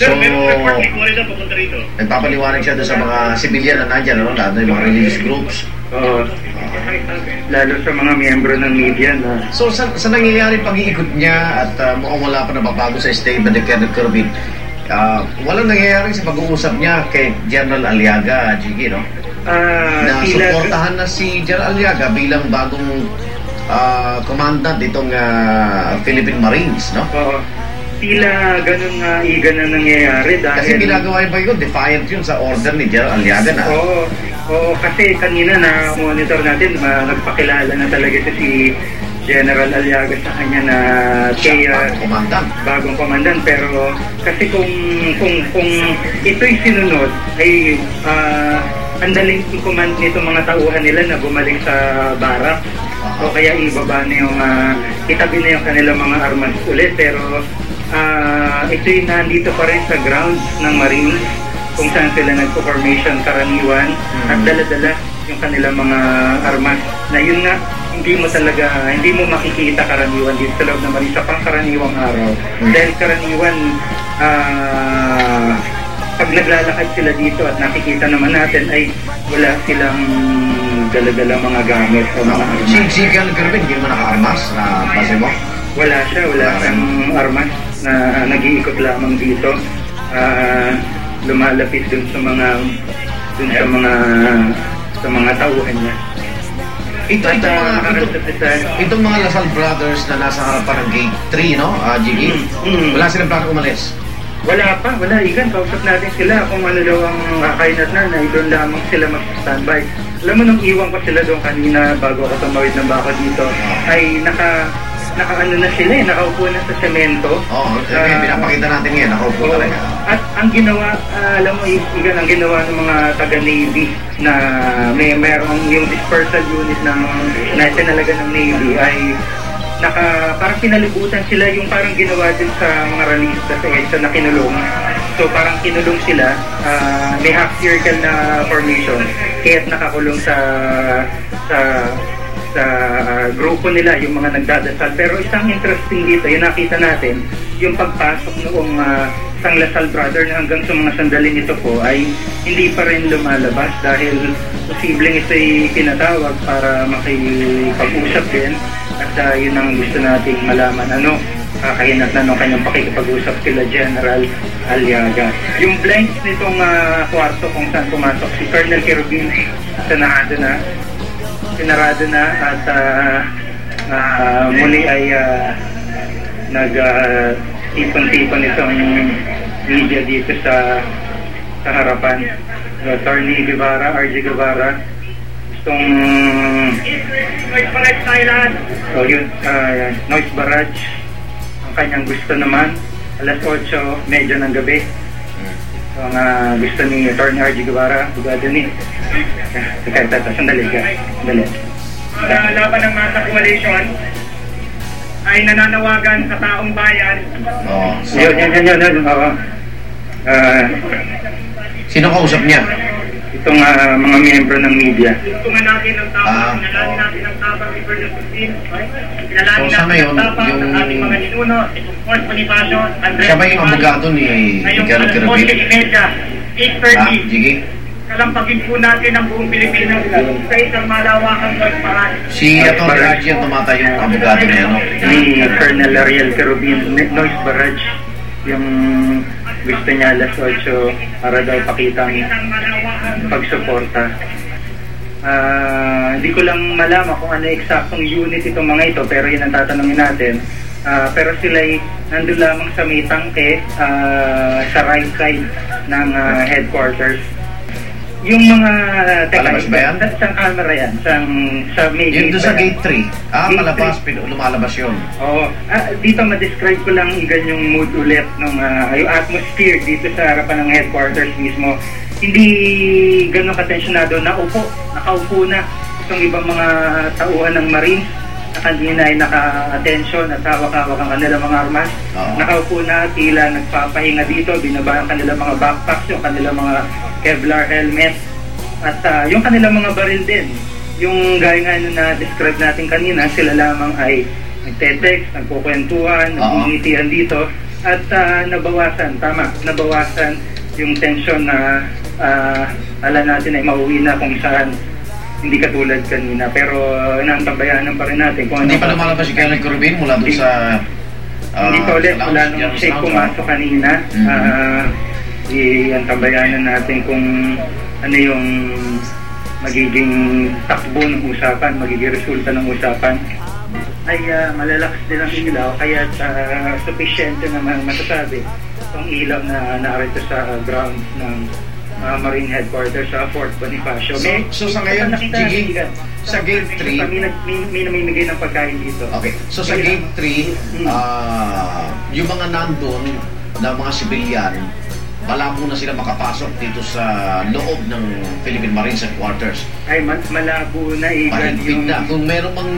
Sir, So-. Nagpapaliwanag siya doon sa mga civilian na nandyan, ano, lahat ng mga religious groups. Oo. lalo sa mga miyembro ng media na So, sa, sa nangyayari pag-iikot niya at uh, mukhang wala pa nababago sa statement ni Kenneth Corbin, uh, walang nangyayari sa pag-uusap niya kay General Aliaga, Jiggy, no? ah, Na tila suportahan na si General Aliaga bilang bagong uh, commandant itong uh, Philippine Marines, no? Oo. Tila ganun nga iga na nangyayari dahil Kasi ginagawa pa yun, defiant yun sa order ni General Aliaga na. Oo, oo, kasi kanina na monitor natin, ma, nagpakilala na talaga ito si General Aliaga sa kanya na kay ah, bagong commandant. bagong komandan pero kasi kung kung kung ito'y sinunod ay uh, ang daling i-command nito mga tauhan nila na bumalik sa barak o kaya ibaba na yung uh, itabi na yung kanilang mga armas ulit pero uh, ito'y nandito pa rin sa ground ng Marines kung saan sila nagpo-formation karaniwan at dala-dala yung kanilang mga armas na yun nga hindi mo talaga hindi mo makikita karaniwan dito sa loob ng Marines. Sa pangkaraniwang araw. Dahil karaniwan ah, pag naglalakad sila dito at nakikita naman natin ay wala silang dala-dala mga gamit o mga armas. Si, si General Corbin, hindi mo naka-armas na base mo? Wala siya, wala siyang armas na nag-iikot lamang dito. Ah, lumalapit dun sa mga dun sa mga sa mga tauhan niya. Ito, At ito, ah, mga, ito, itong mga Lasal Brothers na nasa harapan ng Gate 3, no? Uh, Jiggy? Mm, mm. Wala silang plano umalis. Wala pa, wala. Igan, kausap natin sila kung ano daw ang kakainat na na doon lamang sila mag-standby. Alam mo, nung iwan ko sila doon kanina bago ako tumawid ng bako dito, ay naka, naka ano na sila eh, nakaupo na sa semento. Oo, oh, okay, Ah, pinapakita natin ngayon, nakaupo Oo. talaga. At ang ginawa, ah, alam mo, igan ang ginawa ng mga taga-Navy na may merong yung dispersal unit ng na tinalaga ng Navy ay naka parang pinalibutan sila yung parang ginawa din sa mga ralista sa EDSA na kinulong. So parang kinulong sila, ah, may half circle na formation kaya't nakakulong sa sa sa ah, grupo nila yung mga nagdadasal. Pero isang interesting dito, yung nakita natin, yung pagpasok noong uh, isang Lasal brother na hanggang sa mga sandaling ito po ay hindi pa rin lumalabas dahil posibleng ito'y pinatawag para makipag-usap din at ah, yun ang gusto nating malaman ano kakahinat na nung kanyang pakikipag-usap sila General Aliaga. Yung blanks nitong ah, kwarto kung saan pumasok si Colonel Kerubin sanado na sinarado na at ah, ah, muli ay nag ah, tipon-tipon itong media dito sa sa harapan. Attorney Guevara, RJ Guevara, gustong Noise barrage tayo oh, yun, ah, noise barrage. Ang kanyang gusto naman, alas 8, medyo ng gabi. So, ang ah, gusto ni Attorney RJ Guevara, bugado ni. Teka, teka, sandali ka. Sandali. Sa laban ng Masa Coalition ay nananawagan sa taong bayan Oo. So, Yun, yun, yun, yun, yun. Oo. Ah, sino kausap niya? Itong ah, mga miyembro ng media. Tuntungan natin ang Ah, tapang, natin ang tapang ni Bernard Putin, pinalani So, sa natin ngayon, ang tapang yung- ng ating mga ninuno, si Fort Bonifacio, Andres Siya ba yung abogado ni ngayong alas Corbin? 11.30, Ah, 8.30, Jiggy? kalampagin po natin ang buong Pilipinas sa isang malawakang paraan. Si Atty. Raji ang tumatay yung abogado niya, no? Ni Colonel Ariel Carubin, noise barrage. Yung gusto niya alas 8 para daw Isang malawakang pagsuporta. Ah, hindi ko lang malaman kung ano eksaktong unit itong mga ito, pero yun ang tatanungin natin. Ah, pero sila ay nandun lamang sa may tangke, ah, sa right side ng ah, headquarters. Yung mga... Palabas ba yan? Sa, sa camera yan. Sa, sa may Yung doon sa? Gate 3. Ah, Gate palabas, pin- lumalabas yun. Oo. Ah, dito ma-describe ko lang igan yung mood ulit ng yung atmosphere dito sa harapan ng headquarters mismo. Hindi ganun katensyonado. Naupo, nakaupo na itong ibang mga tauhan ng Marines na kanina ay naka-attention at hawak-hawak ang kanilang mga armas. Oo. Nakaupo na, tila nagpapahinga dito, binaba ang kanilang mga backpacks, yung kanilang mga Kevlar helmet, at ah, yung kanilang mga baril din. Yung gaya nga na na-describe natin kanina, sila lamang ay nagte-text, nagkukwentuhan, nagingitihan dito. At ah, nabawasan, tama, nabawasan yung tension na uh, ala natin ay mauwi na kung saan hindi katulad kanina. Pero uh, nantabayanan pa rin natin kung Hindi ano pa lumalabas si Kenneth Corbin mula doon sa... ah, hindi pa ulit, lounge, nung Lounge, pumasok kanina. Mhm. Ah, i-antabayanan natin kung ano yung magiging takbo ng usapan, magiging resulta ng usapan ay ah, malalakas din ang ilaw kaya uh, sufficiente naman masasabi itong ilaw na narito sa ground ng ah, Marine Headquarters sa Fort Bonifacio. So- so sa ngayon, Igan, sa gate three- May, nag- may, may namimigay ng pagkain dito. Okay. So sa gate 3, Mm. ah yung mga nandun na mga sibilyan, malabo na sila makapasok dito sa loob ng Philippine Marines Headquarters. Ay, mas malabo na Igan Mahigpit na. Kung meron mang,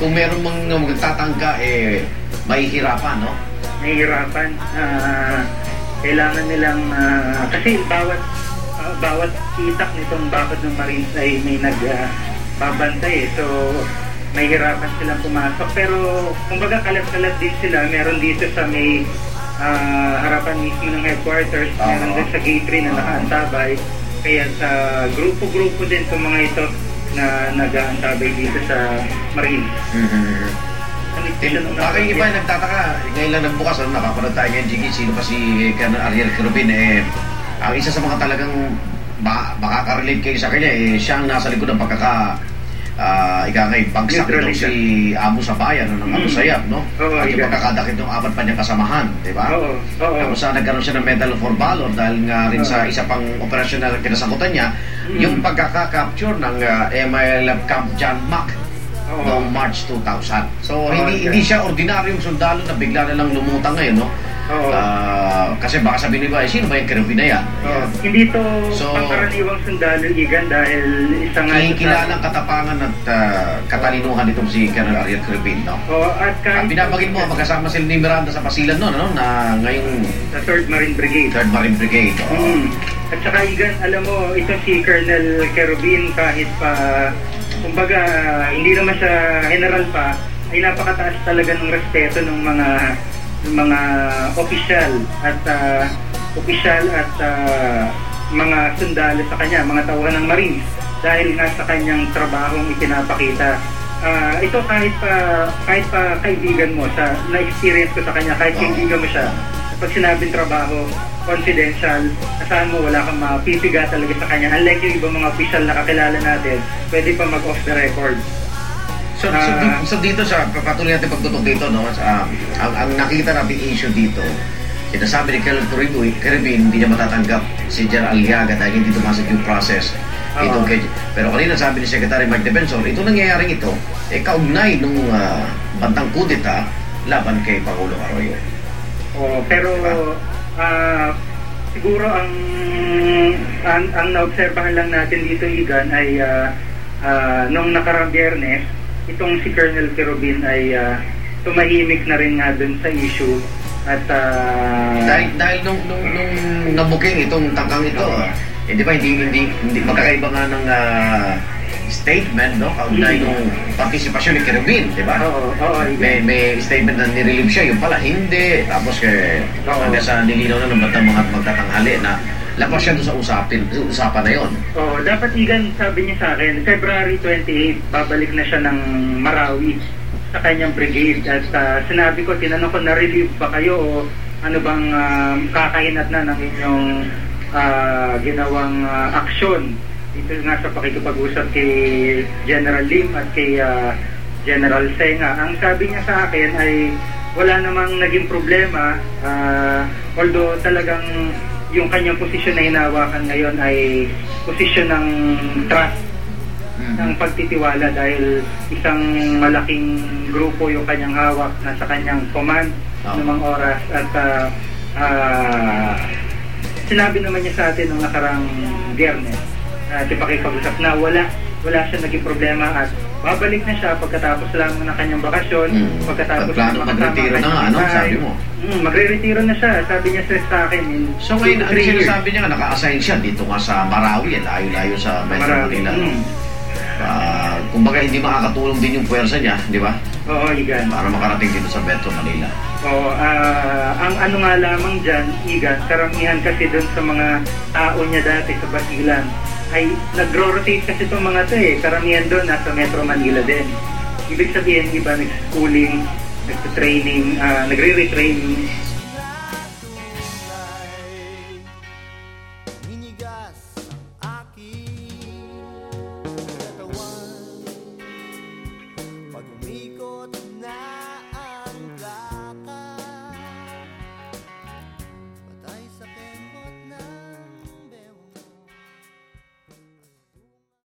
kung meron mang magtatangka, eh, mahihirapan, no? nahihirapan. Ah, kailangan nilang, ah, kasi bawat ah, bawat itak nitong bakod ng Marines ay may nag ah, babantay eh. So, mahihirapan silang pumasok. Pero, kumbaga kalat-kalat din sila. Meron dito sa may ah, harapan mismo ng headquarters. Meron Oo. din sa gate 3 na nakaantabay. Kaya sa grupo-grupo din itong mga ito na nag-aantabay dito sa Marines. Ano sila nung Baka yung iba nagtataka, ngayon lang nagbukas, ano, nakapanood tayo ngayon, Jiggy, sino pa si Colonel Ariel Crubin, eh, ang isa sa mga talagang ba, makaka-relate kayo sa kanya, eh, siya ang nasa likod ng pagkaka, ah ika nga, yung bagsak siya. si Abu Sabayan, no, ng Mm. Sayyaf, no? Oo, At yung pagkakadakit ng apat pa niyang kasamahan, di ba? Oo, oo. Tapos sa nagkaroon siya ng Medal for Valor dahil nga rin sa Oo. isa pang operasyon na kinasakutan niya, Mm. yung pagkaka-capture ng ah, MILF Camp John Mack Oo. noong March 2000. So, Oh, hindi okay. hindi siya ordinaryong sundalo na bigla na lang lumutang ngayon, no? Oo. Ah, kasi baka sabihin nila, eh, sino ba yung Kerubin na yan? Oo. Hindi to So- pangkaraniwang sundalo igan dahil isa nga Kikilalang katapangan at ah, katalinuhan nitong si Colonel Ariel Kerubin, no? Oo, at Ang kahit binabagin mo, magkasama sila ni Miranda sa Pasilan noon, no? Na ngayong sa 3rd Marine Brigade. 3rd Marine Brigade. oo. Mm. At saka igan, alam mo, ito si Colonel Kerubin kahit pa, kumbaga, hindi naman siya general pa, ay napakataas talaga ng respeto ng mga ng mga opisyal at ah, opisyal at ah, mga sundalo sa kanya, mga tauhan ng Marines dahil nga sa kanyang trabahong ipinapakita. Ah, ito kahit pa kahit pa kaibigan mo sa na-experience ko sa kanya, kahit kaibigan mo siya, pag sinabing trabaho, confidential, asahan mo wala kang mapipiga talaga sa kanya. Unlike yung ibang mga official na kakilala natin, pwede pa mag-off the record. So, so, Ah. di- so dito sa patuloy natin pagtutok dito no sa ang, ang nakita natin issue dito sinasabi ni Colonel Caribbean, Caribbean hindi niya matatanggap si General Aliaga dahil hindi tumasok yung process Oo. ito kay, pero kanina sabi ni Secretary Mike Defensor ito nangyayaring ito eh kaugnay nung ah, bantang kudeta laban kay Pangulong Arroyo Oh, pero ah, siguro ang ang, ang naobserbahan lang natin dito Igan ay ah, ah, nung nakarang biyernes itong si Colonel Kerubin ay ah, tumahimik na rin nga dun sa issue at ah, dahil dahil nung nung, nung nabuking itong tangkang ito eh di ba hindi hindi hindi magkakaiba nga ng ah, statement no kaugnay Mm. nung partisipasyon ni Kerubin di ba oo, oo, may, may statement na nirelieve siya, yung pala hindi. Tapos kay, Oo. hanggang sa nilinaw na ng batang mga magtatanghali na lapas siya doon sa usapin, usapan na yon. Oo, dapat Igan, sabi niya sa akin, February 28, babalik na siya ng Marawi sa kanyang brigade. At ah, sinabi ko, tinanong ko, na-relieve ba kayo o ano bang ah, kakahinat na ng inyong ah, ginawang ah, aksyon dito nga sa pakikipag-usap kay General Lim at kay ah, General Senga. Ang sabi niya sa akin ay wala namang naging problema ah, although talagang yung kanyang posisyon na hinawakan ngayon ay posisyon ng trust ng pagtitiwala dahil isang malaking grupo yung kanyang hawak nasa kanyang command Oo. ng mga oras at ah, ah, sinabi naman niya sa atin nung nakarang biyernes at ipakipag-usap na wala wala siya naging problema at babalik na siya pagkatapos lamang ng kanyang bakasyon Mm. pagkatapos Plano ng magretiro na nga, ano? Sabi mo. Mm, magre-retiro na siya sabi niya sa, sa akin in So ngayon, ano years. sinasabi niya naka-assign siya dito nga sa Marawi, eh, layo-layo sa Metro. Manila. Mm. Ah, kumbaga hindi makakatulong din yung puwersa niya, di ba? Oo, Igan. Para makarating dito sa Metro Manila. Oo, ah, ang ano nga lamang dyan, Igan, karamihan kasi doon sa mga tao niya dati sa Basilan, ay nagro-rotate kasi itong mga to eh. Karamihan doon nasa Metro Manila din. Ibig sabihin, iba nag-schooling, nagte-training, ah, nagre-retrain